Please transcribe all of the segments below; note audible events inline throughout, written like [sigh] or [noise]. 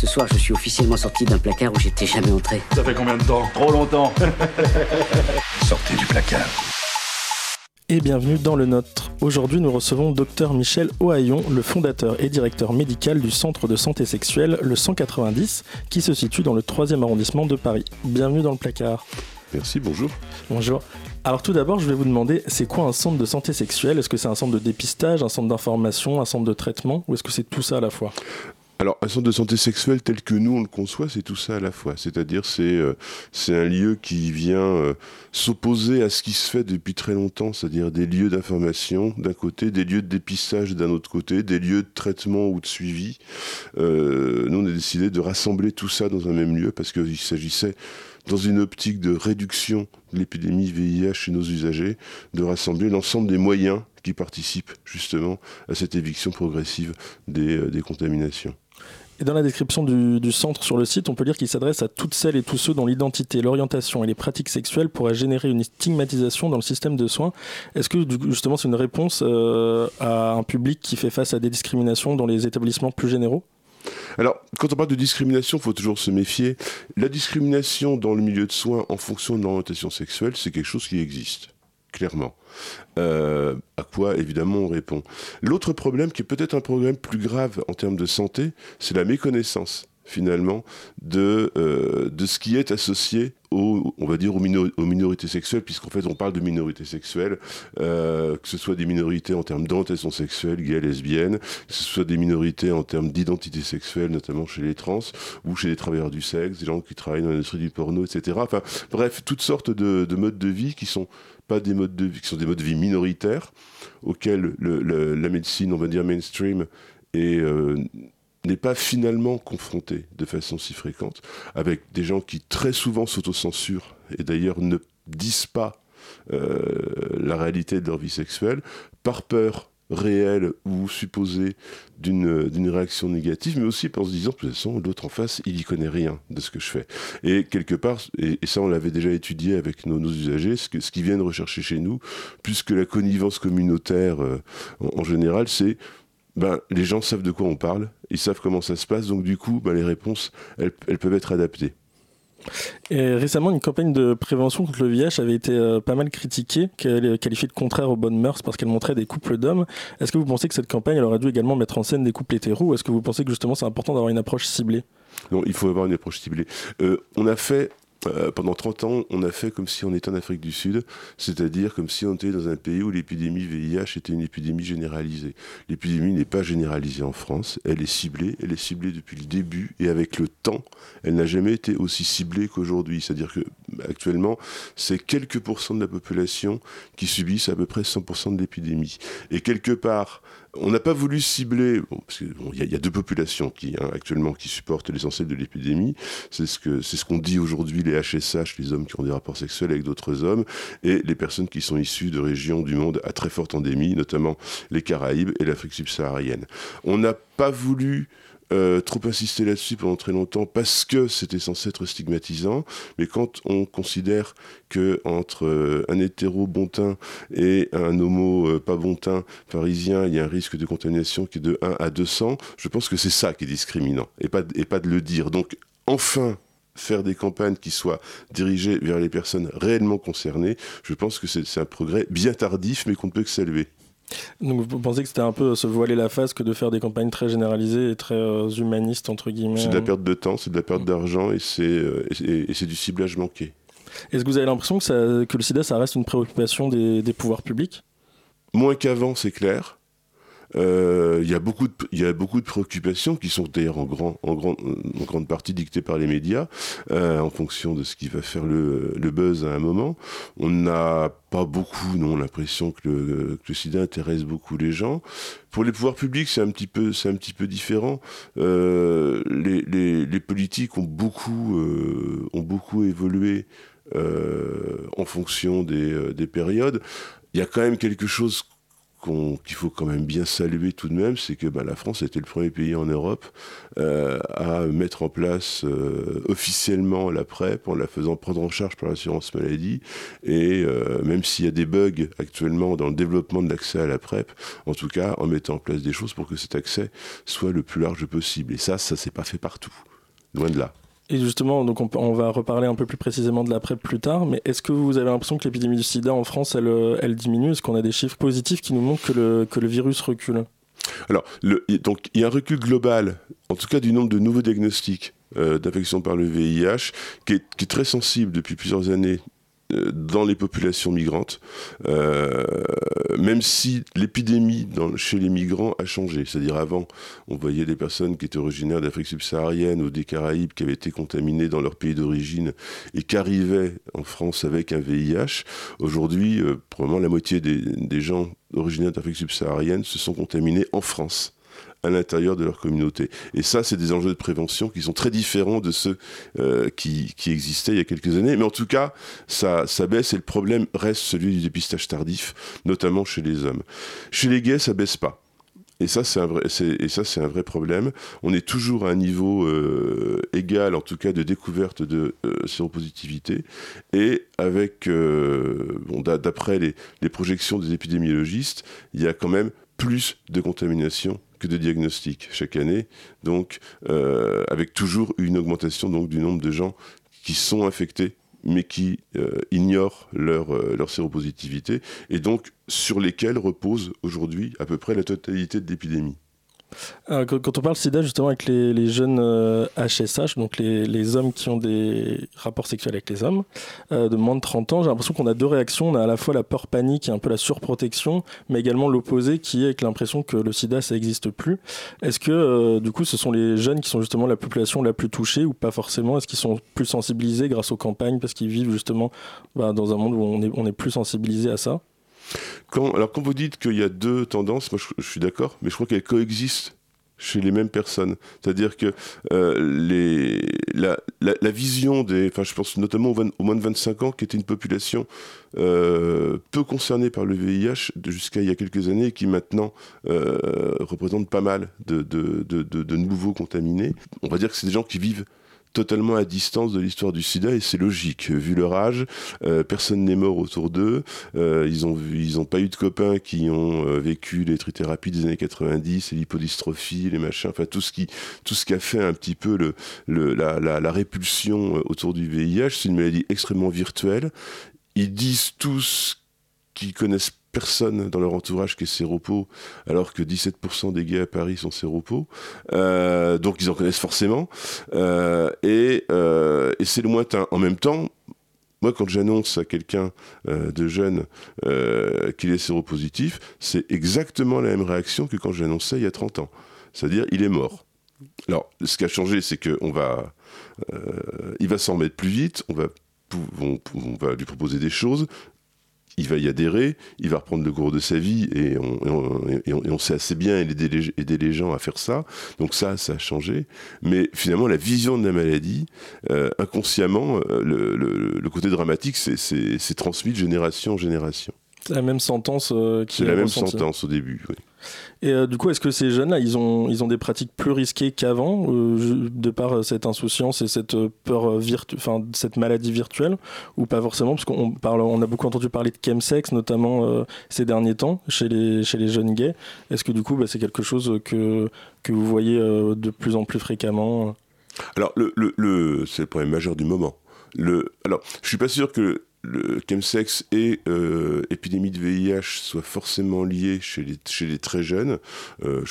Ce soir, je suis officiellement sorti d'un placard où j'étais jamais entré. Ça fait combien de temps Trop longtemps. [laughs] Sortez du placard. Et bienvenue dans le nôtre. Aujourd'hui, nous recevons Dr Michel Ohaillon, le fondateur et directeur médical du centre de santé sexuelle, le 190, qui se situe dans le 3e arrondissement de Paris. Bienvenue dans le placard. Merci, bonjour. Bonjour. Alors tout d'abord, je vais vous demander, c'est quoi un centre de santé sexuelle? Est-ce que c'est un centre de dépistage, un centre d'information, un centre de traitement, ou est-ce que c'est tout ça à la fois? Alors, un centre de santé sexuelle tel que nous on le conçoit, c'est tout ça à la fois. C'est-à-dire, c'est euh, un lieu qui vient euh, s'opposer à ce qui se fait depuis très longtemps, c'est-à-dire des lieux d'information d'un côté, des lieux de dépistage d'un autre côté, des lieux de traitement ou de suivi. Euh, nous, on a décidé de rassembler tout ça dans un même lieu parce qu'il s'agissait dans une optique de réduction de l'épidémie VIH chez nos usagers, de rassembler l'ensemble des moyens qui participent justement à cette éviction progressive des, des contaminations. Et dans la description du, du, centre sur le site, on peut lire qu'il s'adresse à toutes celles et tous ceux dont l'identité, l'orientation et les pratiques sexuelles pourraient générer une stigmatisation dans le système de soins. Est-ce que justement c'est une réponse euh, à un public qui fait face à des discriminations dans les établissements plus généraux? Alors, quand on parle de discrimination, il faut toujours se méfier. La discrimination dans le milieu de soins en fonction de l'orientation sexuelle, c'est quelque chose qui existe clairement. Euh, à quoi, évidemment, on répond. L'autre problème, qui est peut-être un problème plus grave en termes de santé, c'est la méconnaissance finalement de, euh, de ce qui est associé aux, on va dire aux, minor aux minorités sexuelles, puisqu'en fait on parle de minorités sexuelles, euh, que ce soit des minorités en termes d'orientation sexuelle, gays, lesbiennes, que ce soit des minorités en termes d'identité sexuelle, notamment chez les trans, ou chez les travailleurs du sexe, des gens qui travaillent dans l'industrie du porno, etc. Enfin, bref, toutes sortes de, de modes de vie qui sont pas des modes de vie, qui sont des modes de vie minoritaires, auxquels le, la médecine, on va dire mainstream, est... Euh, n'est pas finalement confronté de façon si fréquente avec des gens qui très souvent s'autocensurent et d'ailleurs ne disent pas euh, la réalité de leur vie sexuelle par peur réelle ou supposée d'une réaction négative, mais aussi en se disant, de toute façon, l'autre en face, il y connaît rien de ce que je fais. Et quelque part, et, ça on l'avait déjà étudié avec nos, usagers, ce, qu'ils viennent rechercher chez nous, puisque la connivence communautaire, euh, en général, c'est ben, les gens savent de quoi on parle, ils savent comment ça se passe, donc du coup, ben, les réponses, elles, elles peuvent être adaptées. Et récemment, une campagne de prévention contre le VIH avait été euh, pas mal critiquée, qualifiée de contraire aux bonnes mœurs parce qu'elle montrait des couples d'hommes. Est-ce que vous pensez que cette campagne elle aurait dû également mettre en scène des couples hétéros ou est-ce que vous pensez que justement c'est important d'avoir une approche ciblée? Non, il faut avoir une approche ciblée. Euh, on a fait euh, pendant 30 ans, on a fait comme si on était en Afrique du Sud, c'est-à-dire comme si on était dans un pays où l'épidémie VIH était une épidémie généralisée. L'épidémie n'est pas généralisée en France, elle est ciblée, elle est ciblée depuis le début et avec le temps, elle n'a jamais été aussi ciblée qu'aujourd'hui. C'est-à-dire que actuellement, c'est quelques pourcents de la population qui subissent à peu près 100% de l'épidémie. Et quelque part, on n'a pas voulu cibler, bon, parce qu'il y, a deux populations qui hein, actuellement qui supportent l'essentiel de l'épidémie. C'est ce que c'est ce qu'on dit aujourd'hui les HSH, les hommes qui ont des rapports sexuels avec d'autres hommes, et les personnes qui sont issues de régions du monde à très forte endémie, notamment les Caraïbes et l'Afrique subsaharienne. On n'a pas voulu euh, trop insister là-dessus pendant très longtemps parce que c'était censé être stigmatisant. Mais quand on considère que entre euh, un hétéro bon teint et un homo euh, pas bon teint parisien, il y a un risque de contamination qui est de 1 à 200, je pense que c'est ça qui est discriminant et pas, et pas de le dire. Donc enfin faire des campagnes qui soient dirigées vers les personnes réellement concernées, je pense que c'est un progrès bien tardif mais qu'on ne peut que saluer. Donc vous pensez que c'était un peu se voiler la face que de faire des campagnes très généralisées et très euh, humanistes entre guillemets C'est de la perte de temps, c'est de la perte d'argent et c'est euh, et, c'est du ciblage manqué. Est-ce que vous avez l'impression que, le sida ça reste une préoccupation des, des pouvoirs publics? Moins qu'avant, c'est clair. Il euh, y, a beaucoup de, y a beaucoup de préoccupations qui sont d'ailleurs en, grand, en, grand, en grande partie dictées par les médias euh, en fonction de ce qui va faire le, le buzz à un moment. On n'a pas beaucoup, non, l'impression que le, que le sida intéresse beaucoup les gens. Pour les pouvoirs publics, c'est un petit peu, c'est un petit peu différent. Euh, les, les, les, politiques ont beaucoup, ont beaucoup évolué en fonction des, des périodes. Il y a quand même quelque chose qu'il qu faut quand même bien saluer tout de même, c'est que bah, la France était le premier pays en Europe euh, à mettre en place euh, officiellement la PrEP en la faisant prendre en charge par l'assurance maladie. Et euh, même s'il y a des bugs actuellement dans le développement de l'accès à la PrEP, en tout cas en mettant en place des choses pour que cet accès soit le plus large possible. Et ça, ça s'est pas fait partout. loin de là. Et justement, donc on, va reparler un peu plus précisément de l'après plus tard, mais est-ce que vous avez l'impression que l'épidémie du sida en France, elle, elle diminue? Est-ce qu'on a des chiffres positifs qui nous montrent que le, virus recule? Alors, donc, il y a un recul global, en tout cas du nombre de nouveaux diagnostics euh, d'infection par le VIH, qui est, très sensible depuis plusieurs années euh, dans les populations migrantes, euh, même si l'épidémie chez les migrants a changé. C'est-à-dire avant, on voyait des personnes qui étaient originaires d'Afrique subsaharienne ou des Caraïbes qui avaient été contaminées dans leur pays d'origine et qui arrivaient en France avec un VIH. Aujourd'hui, euh, probablement la moitié des gens originaires d'Afrique subsaharienne se sont contaminés en France à l'intérieur de leur communauté. Et ça, c'est des enjeux de prévention qui sont très différents de ceux euh, qui, qui, existaient il y a quelques années. Mais en tout cas, ça, ça baisse et le problème reste celui du dépistage tardif, notamment chez les hommes. Chez les gays, ça baisse pas. Et ça, c'est un vrai, un vrai problème. On est toujours à un niveau euh, égal, en tout cas, de découverte de euh, séropositivité. Et avec, bon, d'après les, les projections des épidémiologistes, il y a quand même plus de contamination que de diagnostics chaque année, donc euh, avec toujours une augmentation donc, du nombre de gens qui sont infectés mais qui euh, ignorent euh, leur séropositivité et donc sur lesquels repose aujourd'hui à peu près la totalité de l'épidémie. Euh, quand on parle sida, justement, avec les, jeunes HSH, euh, donc les, hommes qui ont des rapports sexuels avec les hommes, euh, de moins de 30 ans, j'ai l'impression qu'on a deux réactions. On a à la fois la peur panique et un peu la surprotection, mais également l'opposé qui est avec l'impression que le sida, ça n'existe plus. Est-ce que, du coup, ce sont les jeunes qui sont justement la population la plus touchée ou pas forcément? Est-ce qu'ils sont plus sensibilisés grâce aux campagnes parce qu'ils vivent justement bah, dans un monde où on est, on est plus sensibilisé à ça? Alors quand vous dites qu'il y a deux tendances, moi je, suis d'accord, mais je crois qu'elles coexistent chez les mêmes personnes. C'est-à-dire que euh, la, vision des... Enfin, je pense notamment aux, moins de 25 ans, qui était une population euh, peu concernée par le VIH jusqu'à il y a quelques années, et qui maintenant euh, représente pas mal de, de, nouveaux contaminés. On va dire que c'est des gens qui vivent totalement à distance de l'histoire du sida et c'est logique. Vu leur âge euh, personne n'est mort autour d'eux. Euh, ils ont ils pas eu de copains qui ont euh, vécu les trithérapies des années 90 et l'hypodystrophie les machins enfin tout ce qui tout ce qui a fait un petit peu le la, la, la répulsion autour du VIH c'est une maladie extrêmement virtuelle. Ils disent tous qu'ils connaissent personne dans leur entourage qui est séropos, alors que 17% des gays à Paris sont séropos. Euh, donc ils en connaissent forcément. Euh, et, euh, et c'est le. En même temps, moi, quand j'annonce à quelqu'un de jeune qu'il est séropositif, c'est exactement la même réaction que quand j'annonçais il y a 30 ans. C'est-à-dire, il est mort. Alors, ce qui a changé, c'est qu'on va, il va s'en remettre plus vite, on, va lui proposer des choses il va y adhérer, il va reprendre le cours de sa vie et on, sait assez bien aider les, gens à faire ça. Donc ça, ça a changé. Mais finalement, la vision de la maladie, euh, inconsciemment, euh, le, côté dramatique, c'est transmis de génération en génération. C'est la même sentence euh, qui C'est la même sentence au début, oui. Et euh, du coup, est-ce que ces jeunes-là, ils ont, ils ont des pratiques plus risquées qu'avant, euh, de par euh, cette insouciance et cette peur virtu cette maladie virtuelle, ou pas forcément? Parce qu'on parle, on a beaucoup entendu parler de chemsex, notamment ces derniers temps, chez les, chez les jeunes gays. Est-ce que du coup, bah, c'est quelque chose que, que vous voyez de plus en plus fréquemment Alors, le, le, le c'est le problème majeur du moment. Le, alors, je suis pas sûr que le chemsex et euh, épidémie de VIH soient forcément liés chez les, chez les très jeunes. Euh,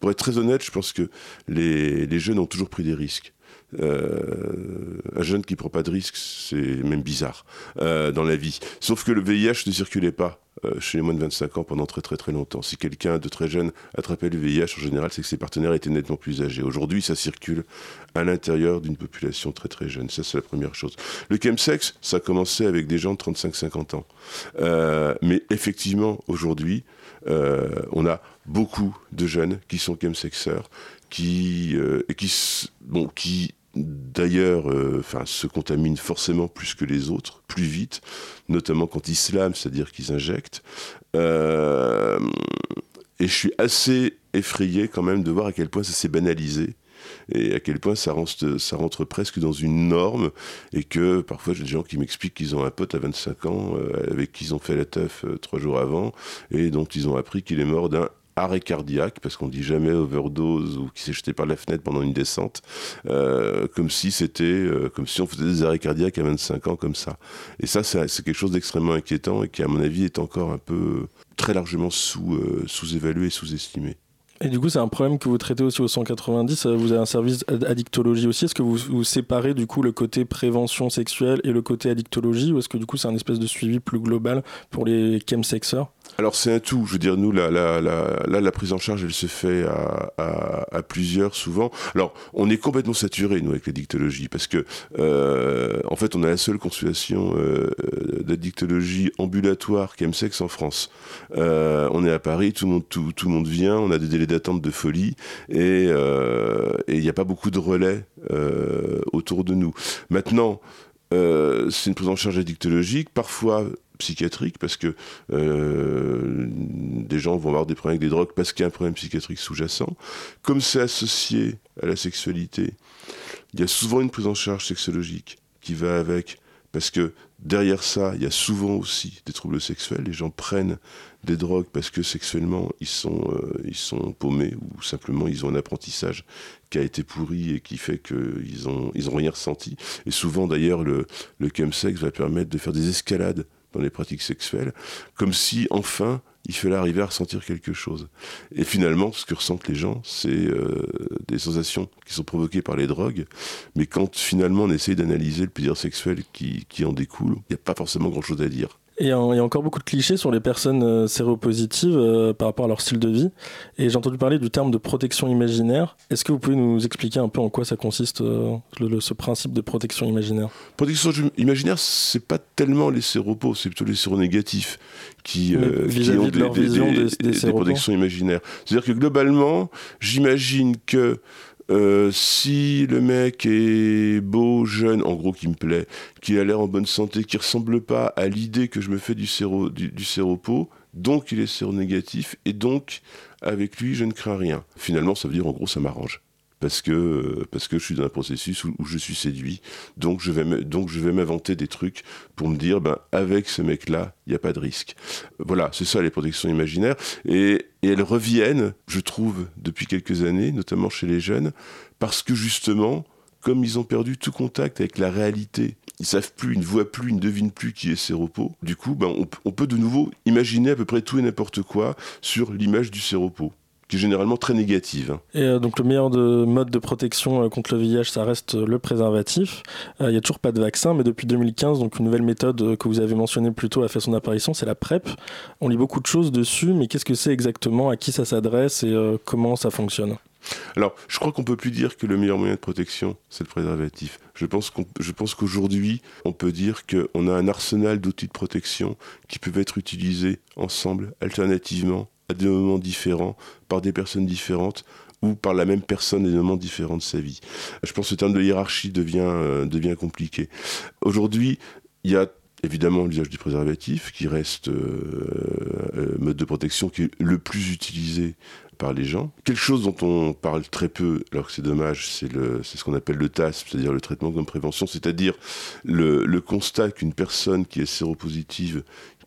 pour être très honnête, je pense que les jeunes ont toujours pris des risques. Euh, un jeune qui prend pas de risques, c'est même bizarre euh, dans la vie. Sauf que le VIH ne circulait pas euh, chez les moins de 25 ans pendant très très très longtemps. Si quelqu'un de très jeune attrapait le VIH, en général, c'est que ses partenaires étaient nettement plus âgés. Aujourd'hui, ça circule à l'intérieur d'une population très très jeune. Ça, c'est la première chose. Le chemsex, ça a commencé avec des gens de 35-50 ans. mais effectivement, aujourd'hui, on a beaucoup de jeunes qui sont chemsexeurs, qui, qui d'ailleurs euh, se contaminent forcément plus que les autres, plus vite, notamment quand ils slament, c'est-à-dire qu'ils injectent. Euh, et je suis assez effrayé quand même de voir à quel point ça s'est banalisé et à quel point ça rentre, ça rentre presque dans une norme et que parfois j'ai des gens qui m'expliquent qu'ils ont un pote à 25 ans euh, avec qui ils ont fait la teuf trois jours avant et dont ils ont appris qu'il est mort d'un arrêt cardiaque, parce qu'on dit jamais overdose ou qui s'est jeté par la fenêtre pendant une descente, euh, comme si c'était, euh, comme si on faisait des arrêts cardiaques à 25 ans comme ça. Et ça, c'est quelque chose d'extrêmement inquiétant et qui, à mon avis, est encore un peu très largement sous, euh, sous-évalué et sous-estimé. Et du coup, c'est un problème que vous traitez aussi au 190. Vous avez un service addictologie aussi. Est-ce que vous, vous séparez du coup le côté prévention sexuelle et le côté addictologie ou est-ce que du coup c'est un espèce de suivi plus global pour les chemsexeurs? Alors c'est un tout, je veux dire, nous, la, la, la, là, la prise en charge, elle se fait à, plusieurs souvent. Alors, on est complètement saturé, nous, avec la dictologie, parce que, euh, en fait, on a la seule consultation euh, d'addictologie ambulatoire chemsex en France. Euh, on est à Paris, tout le, monde, tout, tout, le monde vient, on a des délais d'attente de folie, et euh, il n'y a pas beaucoup de relais euh, autour de nous. Maintenant, euh, c'est une prise en charge addictologique, parfois psychiatrique, parce que euh, des gens vont avoir des problèmes avec des drogues parce qu'il y a un problème psychiatrique sous-jacent. Comme c'est associé à la sexualité, il y a souvent une prise en charge sexologique qui va avec, parce que derrière ça, il y a souvent aussi des troubles sexuels. Les gens prennent des drogues parce que sexuellement, ils sont, euh, ils sont paumés ou simplement ils ont un apprentissage qui a été pourri et qui fait qu'ils n'ont ils ont rien ressenti. Et souvent, d'ailleurs, le, le chemsex va permettre de faire des escalades dans les pratiques sexuelles, comme si enfin il fallait arriver à ressentir quelque chose. Et finalement, ce que ressentent les gens, c'est euh, des sensations qui sont provoquées par les drogues, mais quand finalement on essaye d'analyser le plaisir sexuel qui, qui en découle, il n'y a pas forcément grand-chose à dire. Et il y a encore beaucoup de clichés sur les personnes euh, séropositives euh, par rapport à leur style de vie. Et j'ai entendu parler du terme de protection imaginaire. Est-ce que vous pouvez nous expliquer un peu en quoi ça consiste, euh, le, ce principe de protection imaginaire? Protection imaginaire, c'est pas tellement les séropos, c'est plutôt les séronégatifs qui, euh, qui ont de des, des, des, des, des protections imaginaires. C'est-à-dire que globalement, j'imagine que euh, si le mec est beau, jeune, en gros qui me plaît, qui a l'air en bonne santé, qui ressemble pas à l'idée que je me fais du, séro, du, du donc il est séronégatif, et donc avec lui je ne crains rien. Finalement, ça veut dire en gros ça m'arrange parce que parce que je suis dans un processus où, je suis séduit. Donc je vais m'inventer des trucs pour me dire ben avec ce mec là, il n'y a pas de risque. Voilà, c'est ça les protections imaginaires et, elles reviennent, je trouve, depuis quelques années, notamment chez les jeunes, parce que justement, comme ils ont perdu tout contact avec la réalité, ils savent plus, ils ne voient plus, ils ne devinent plus qui est séropo. Du coup, ben, on, on peut de nouveau imaginer à peu près tout et n'importe quoi sur l'image du séropo qui est généralement très négative. Et euh, donc le meilleur de, mode de protection euh, contre le VIH, ça reste le préservatif. Il euh, n'y a toujours pas de vaccin, mais depuis 2015, donc une nouvelle méthode que vous avez mentionnée plus tôt a fait son apparition, c'est la PrEP. On lit beaucoup de choses dessus, mais qu'est-ce que c'est exactement, à qui ça s'adresse et euh, comment ça fonctionne? Alors, je crois qu'on peut plus dire que le meilleur moyen de protection, c'est le préservatif. Je pense qu'on, je pense qu'aujourd'hui, on peut dire qu'on a un arsenal d'outils de protection qui peuvent être utilisés ensemble, alternativement, à des moments différents, par des personnes différentes, ou par la même personne à des moments différents de sa vie. Je pense que ce terme de hiérarchie devient, euh, devient compliqué. Aujourd'hui, il y a évidemment l'usage du préservatif qui reste euh, mode de protection qui est le plus utilisé par les gens. Quelque chose dont on parle très peu, alors que c'est dommage, c'est ce qu'on appelle le TASP, c'est-à-dire le traitement comme prévention, c'est-à-dire le, constat qu'une personne qui est séropositive,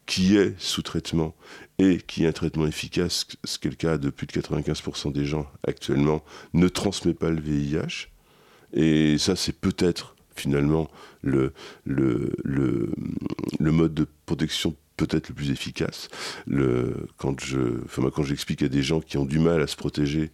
qui est sous traitement et qui a un traitement efficace, ce qui est le cas de plus de 95% des gens actuellement, ne transmet pas le VIH. Et ça, c'est peut-être finalement le, le, le, le mode de protection peut-être le plus efficace. Quand je, enfin, quand j'explique à des gens qui ont du mal à se protéger,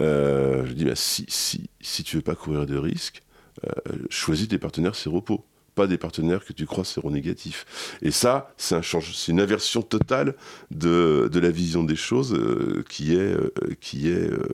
euh, je dis bah, si, si, si tu veux pas courir de risques, euh, choisis tes partenaires séropos pas des partenaires que tu crois séronégatifs. Et ça, c'est un une inversion totale de, de la vision des choses euh, qui est, euh, qui est euh,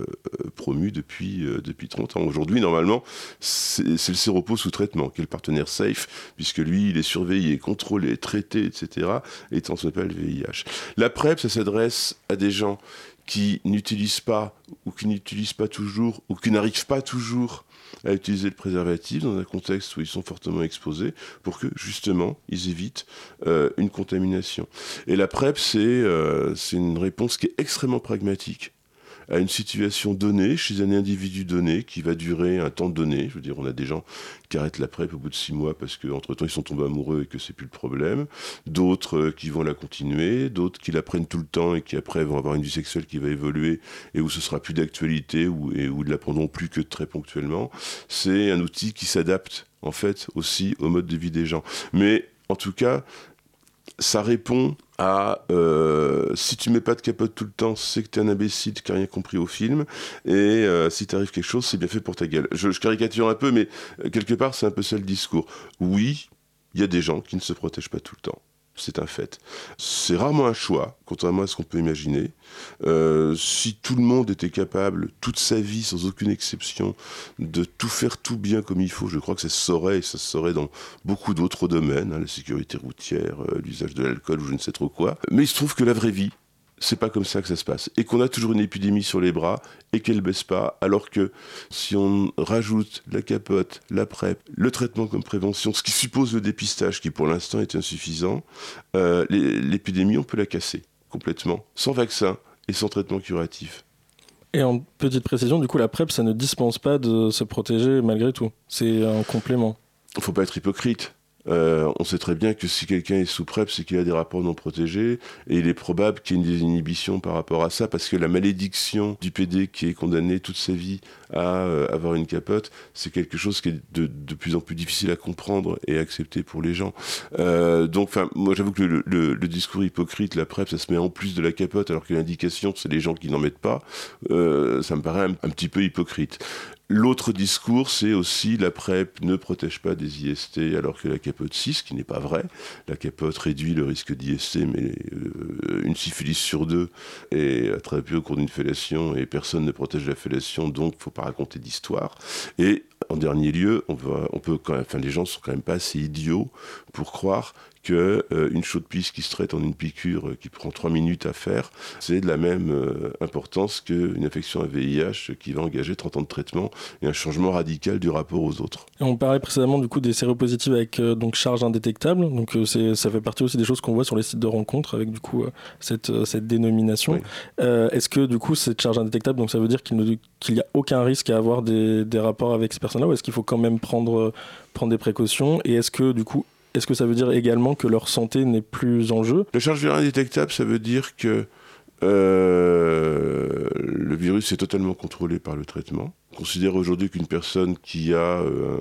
promue depuis, depuis 30 ans. Aujourd'hui, normalement, c'est le séropo sous traitement qui est le partenaire safe, puisque lui, il est surveillé, contrôlé, traité, etc. et transmet le VIH. La PrEP, ça s'adresse à des gens qui n'utilisent pas ou qui n'utilisent pas toujours ou qui n'arrivent pas toujours à utiliser le préservatif dans un contexte où ils sont fortement exposés pour que justement ils évitent euh, une contamination. Et la PrEP, c'est euh, une réponse qui est extrêmement pragmatique. À une situation donnée, chez un individu donné, qui va durer un temps donné. Je veux dire, on a des gens qui arrêtent la PrEP au bout de six mois parce qu'entre-temps ils sont tombés amoureux et que c'est plus le problème. D'autres euh, qui vont la continuer, d'autres qui la prennent tout le temps et qui après vont avoir une vie sexuelle qui va évoluer et où ce sera plus d'actualité ou, et où ils la prendront plus que très ponctuellement. C'est un outil qui s'adapte en fait aussi au mode de vie des gens. Mais en tout cas, ça répond à euh, si tu mets pas de capote tout le temps, c'est que tu es un imbécile qui n'a rien compris au film. Et euh, si t'arrive quelque chose, c'est bien fait pour ta gueule. Je, je caricature un peu, mais euh, quelque part, c'est un peu ça le discours. Oui, il y a des gens qui ne se protègent pas tout le temps c'est un fait. C'est rarement un choix, contrairement à ce qu'on peut imaginer. Euh, si tout le monde était capable, toute sa vie, sans aucune exception, de tout faire tout bien comme il faut, je crois que ça se saurait, et ça se saurait dans beaucoup d'autres domaines, hein, la sécurité routière, euh, l'usage de l'alcool ou je ne sais trop quoi. Mais il se trouve que la vraie vie, c'est pas comme ça que ça se passe. Et qu'on a toujours une épidémie sur les bras et qu'elle baisse pas, alors que si on rajoute la capote, la PrEP, le traitement comme prévention, ce qui suppose le dépistage qui pour l'instant est insuffisant, euh, l'épidémie on peut la casser complètement, sans vaccin et sans traitement curatif. Et en petite précision, du coup, la PrEP, ça ne dispense pas de se protéger malgré tout. C'est un complément. Il faut pas être hypocrite. Euh, on sait très bien que si quelqu'un est sous PrEP, c'est qu'il a des rapports non protégés, et il est probable qu'il y ait une désinhibition par rapport à ça, parce que la malédiction du PD qui est condamné toute sa vie à euh, avoir une capote, c'est quelque chose qui est de, plus en plus difficile à comprendre et à accepter pour les gens. Euh, donc, moi j'avoue que le, discours hypocrite, la PrEP, ça se met en plus de la capote, alors que l'indication, c'est les gens qui n'en mettent pas, ça me paraît un petit peu hypocrite. L'autre discours, c'est aussi la PrEP ne protège pas des IST alors que la capote 6, ce qui n'est pas vrai. La capote réduit le risque d'IST, mais euh, une syphilis sur deux est attrapée au cours d'une fellation et personne ne protège la fellation, donc il ne faut pas raconter d'histoire. Et en dernier lieu, on, peut enfin, les gens sont quand même pas assez idiots pour croire que euh, une chaude pisse qui se traite en une piqûre euh, qui prend trois minutes à faire, c'est de la même euh, importance qu'une infection à VIH qui va engager 30 ans de traitement et un changement radical du rapport aux autres. on parlait précédemment du coup des séropositives avec donc charge indétectable, donc ça fait partie aussi des choses qu'on voit sur les sites de rencontres avec du coup cette, cette dénomination. Est-ce que du coup cette charge indétectable, donc ça veut dire qu'il n'y a aucun risque à avoir des, des rapports avec ces personnes-là ou est-ce qu'il faut quand même prendre, prendre des précautions? Et est-ce que du coup est-ce que ça veut dire également que leur santé n'est plus en jeu? La charge virale indétectable, ça veut dire que euh, le virus est totalement contrôlé par le traitement. On considère aujourd'hui qu'une personne qui a euh,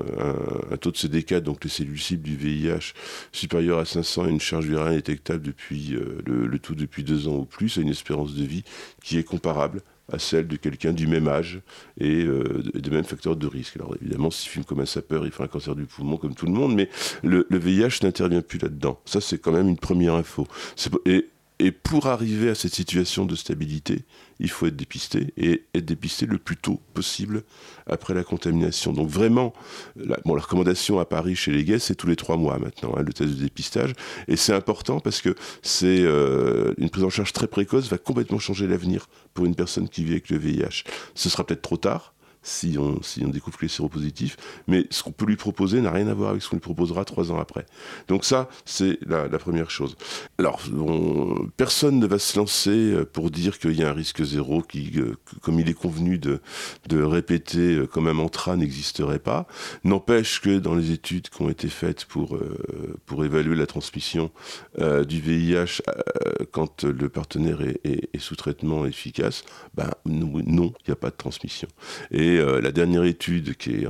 un, taux de CD4, donc les cellules cibles du VIH, supérieur à 500 a une charge virale indétectable depuis euh, le, tout depuis deux ans ou plus, a une espérance de vie qui est comparable à celle de quelqu'un du même âge et euh, des mêmes facteurs de risque. Alors évidemment, s'il fume comme un sapeur, il fera un cancer du poumon comme tout le monde, mais le, le VIH n'intervient plus là-dedans. Ça, c'est quand même une première info. Et et pour arriver à cette situation de stabilité, il faut être dépisté et être dépisté le plus tôt possible après la contamination. Donc vraiment, la, bon, recommandation à Paris chez les gays, c'est tous les trois mois maintenant, hein, le test de dépistage. Et c'est important parce que c'est euh, une prise en charge très précoce va complètement changer l'avenir pour une personne qui vit avec le VIH. Ce sera peut-être trop tard, si on, découvre les séropositifs, mais ce qu'on peut lui proposer n'a rien à voir avec ce qu'on lui proposera trois ans après. Donc ça, c'est la, première chose. Alors, personne ne va se lancer euh, pour dire qu'il y a un risque zéro qui, euh, comme il est convenu de, répéter euh, comme un mantra, n'existerait pas. N'empêche que dans les études qui ont été faites pour, pour évaluer la transmission du VIH quand le partenaire est, sous traitement efficace, ben non, il n'y a pas de transmission. Et euh, la dernière étude qui est,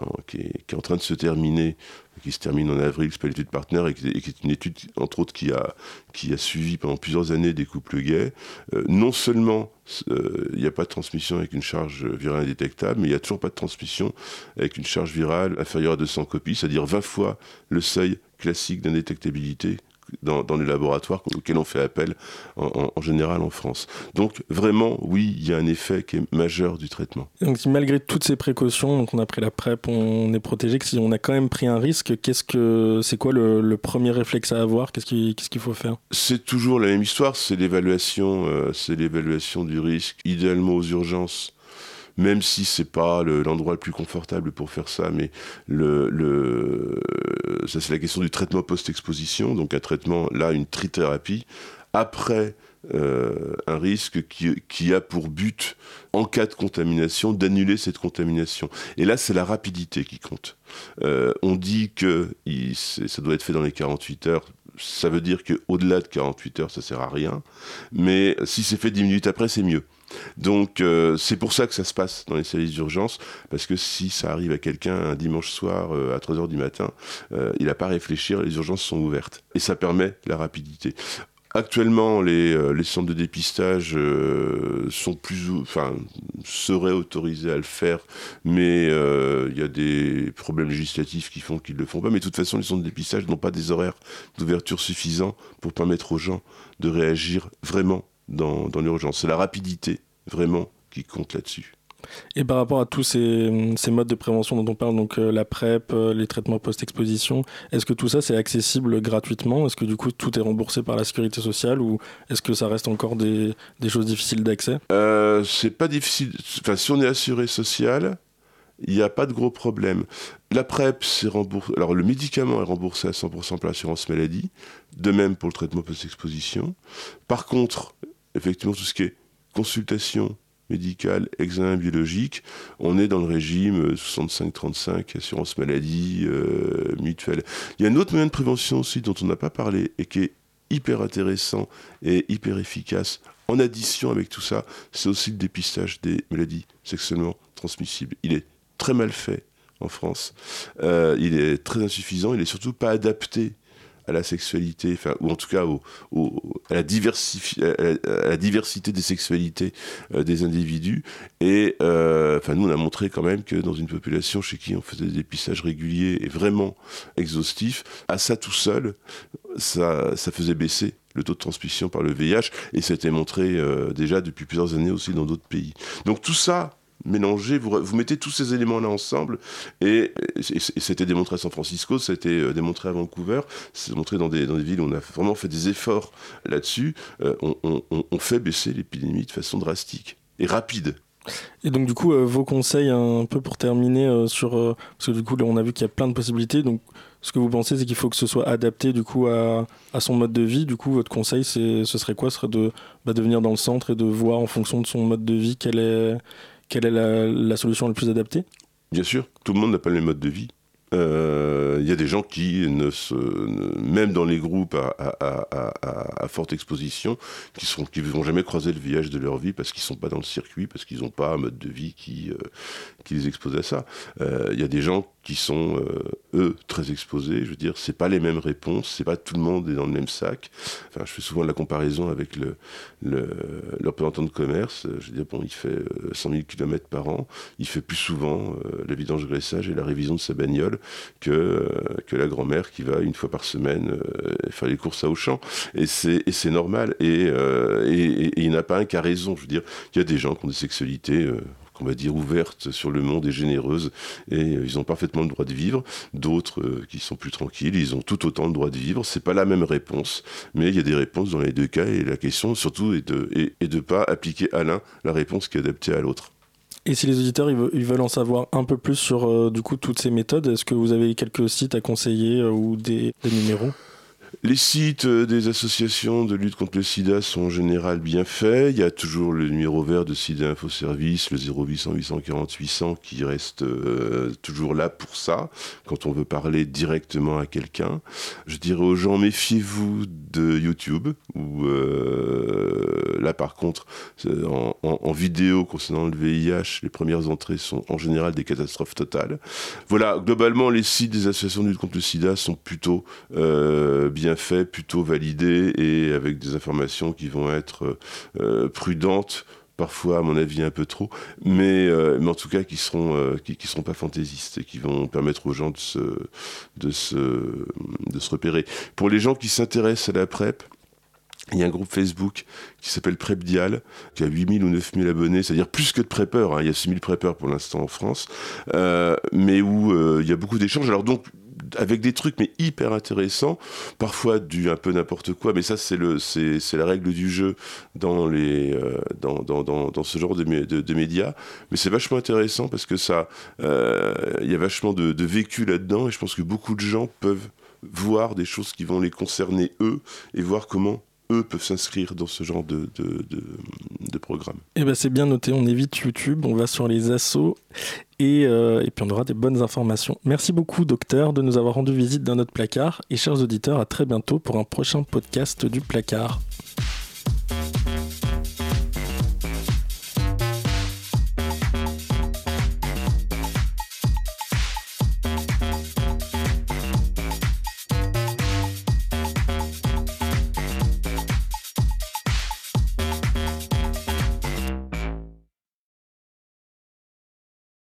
en, train de se terminer, qui se termine en avril, qui s'appelle l'étude Partner, et qui, est une étude, entre autres, qui a, qui a suivi pendant plusieurs années des couples gays, euh, non seulement euh, il n'y a pas de transmission avec une charge virale indétectable, mais il n'y a toujours pas de transmission avec une charge virale inférieure à 200 copies, c'est-à-dire 20 fois le seuil classique d'indétectabilité dans, les laboratoires auxquels on fait appel en, général en France. Donc vraiment, oui, il y a un effet qui est majeur du traitement. Donc malgré toutes ces précautions, donc on a pris la PrEP, on est protégé, que si on a quand même pris un risque, qu'est-ce que c'est quoi le, premier réflexe à avoir? Qu'est-ce qu'il faut faire? C'est toujours la même histoire, c'est l'évaluation, euh, c'est l'évaluation du risque, idéalement aux urgences même si c'est pas l'endroit le, plus confortable pour faire ça, mais ça c'est la question du traitement post-exposition, donc un traitement là une trithérapie après un risque qui, a pour but, en cas de contamination, d'annuler cette contamination. Et là, c'est la rapidité qui compte. on dit que ça doit être fait dans les 48 heures ça veut dire qu'au-delà de 48 heures, ça sert à rien. Mais si c'est fait 10 minutes après, c'est mieux. Donc euh, c'est pour ça que ça se passe dans les services d'urgence, parce que si ça arrive à quelqu'un un dimanche soir euh, à 3h du matin, euh, il n'a pas à réfléchir, les urgences sont ouvertes. Et ça permet la rapidité. Actuellement, les, centres de dépistage sont plus, enfin, seraient autorisés à le faire, mais il y a des problèmes législatifs qui font qu'ils ne le font pas. Mais de toute façon, les centres de dépistage n'ont pas des horaires d'ouverture suffisants pour permettre aux gens de réagir vraiment dans, l'urgence. C'est la rapidité, vraiment, qui compte là-dessus. Et par rapport à tous ces, modes de prévention dont on parle, donc euh, la PrEP, euh, les traitements post-exposition, est-ce que tout ça c'est accessible gratuitement? Est-ce que du coup tout est remboursé par la sécurité sociale ou est-ce que ça reste encore des, choses difficiles d'accès? Euh, C'est pas difficile. Enfin, si on est assuré social, il n'y a pas de gros problème. La PrEP, c'est remboursé. Alors, le médicament est remboursé à 100% par l'assurance maladie, de même pour le traitement post-exposition. Par contre, effectivement, tout ce qui est consultation médicale, examen biologique, on est dans le régime 65-35, assurance maladie, euh, mutuelle. Il y a un autre moyen de prévention aussi dont on n'a pas parlé et qui est hyper intéressant et hyper efficace en addition avec tout ça, c'est aussi le dépistage des maladies sexuellement transmissibles. Il est très mal fait en France, euh, il est très insuffisant, il n'est surtout pas adapté à la sexualité, ou en tout cas à, la diversité des sexualités euh, des individus. Et euh, nous, on a montré quand même que dans une population chez qui on faisait des dépistages réguliers et vraiment exhaustifs, à ça tout seul, ça, ça faisait baisser le taux de transmission par le VIH, et ça a été montré euh, déjà depuis plusieurs années aussi dans d'autres pays. Donc tout ça, mélangé, vous, vous, mettez tous ces éléments-là ensemble, et, c'était démontré à San Francisco, ça a été euh, démontré à Vancouver, c'est démontré dans des, dans des villes où on a vraiment fait des efforts là-dessus, euh, on, fait baisser l'épidémie de façon drastique et rapide. Et donc du coup, euh, vos conseils un peu pour terminer sur parce que du coup on a vu qu'il y a plein de possibilités. Donc ce que vous pensez, c'est qu'il faut que ce soit adapté du coup à, à, son mode de vie. Du coup, votre conseil, ce serait quoi? Ce serait de, bah, venir dans le centre et de voir en fonction de son mode de vie quelle est quelle est la, solution la plus adaptée? Bien sûr, tout le monde n'a pas le même mode de vie. Il euh, y a des gens qui, ne se, même dans les groupes à, forte exposition, qui ne qui vont jamais croiser le VIH de leur vie parce qu'ils ne sont pas dans le circuit, parce qu'ils n'ont pas un mode de vie qui, euh, qui les expose à ça. Il euh, y a des gens qui sont, eux, très exposés. Je veux dire, c'est pas les mêmes réponses, c'est pas tout le monde est dans le même sac. Enfin, je fais souvent la comparaison avec le, le, représentant de commerce. Je veux dire, bon, il fait 100 000 km par an, il fait plus souvent la vidange-graissage et la révision de sa bagnole que, que la grand-mère qui va une fois par semaine euh, faire les courses à Auchan. Et c'est, et normal. Euh, et, et, il n'y en a pas un qui a raison. Je veux dire, il y a des gens qui ont des sexualités euh, qu'on va dire ouvertes sur le monde et généreuses, et ils ont parfaitement le droit de vivre. D'autres qui sont plus tranquilles, ils ont tout autant le droit de vivre. C'est pas la même réponse, mais il y a des réponses dans les deux cas, et la question surtout est de de pas appliquer à l'un la réponse qui est adaptée à l'autre. Et si les auditeurs veulent en savoir un peu plus sur euh, du coup toutes ces méthodes, est-ce que vous avez quelques sites à conseiller euh, ou des numéros? Les sites euh, des associations de lutte contre le sida sont en général bien faits. Il y a toujours le numéro vert de Sida Info Service, le 0800 840 800 qui reste euh, toujours là pour ça, quand on veut parler directement à quelqu'un. Je dirais aux gens, méfiez-vous de YouTube, où euh, là par contre, en, vidéo concernant le VIH, les premières entrées sont en général des catastrophes totales. Voilà, globalement, les sites des associations de lutte contre le sida sont plutôt bien fait, plutôt validé et avec des informations qui vont être euh, prudentes parfois à mon avis un peu trop, mais, euh, mais en tout cas qui seront euh, qui, seront pas fantaisistes et qui vont permettre aux gens de se de se de se repérer. Pour les gens qui s'intéressent à la PrEP, il y a un groupe Facebook qui s'appelle PrepDial, qui a 8000 ou 9000 abonnés, c'est-à-dire plus que de prepeurs. Hein. Il y a 6000 prepeurs pour l'instant en France, mais où il y a beaucoup d'échanges. Alors donc, avec des trucs mais hyper intéressants, parfois du un peu n'importe quoi, mais ça c'est le c'est, la règle du jeu dans les euh, dans, dans, dans, dans, ce genre de, médias, mais c'est vachement intéressant parce que ça euh, il y a vachement de, de vécu là-dedans et je pense que beaucoup de gens peuvent voir des choses qui vont les concerner eux et voir comment eux peuvent s'inscrire dans ce genre de, programme. Eh ben c'est bien noté, on évite YouTube, on va sur les assos et, euh, et, puis on aura des bonnes informations. Merci beaucoup docteur de nous avoir rendu visite dans notre placard et chers auditeurs, à très bientôt pour un prochain podcast du placard.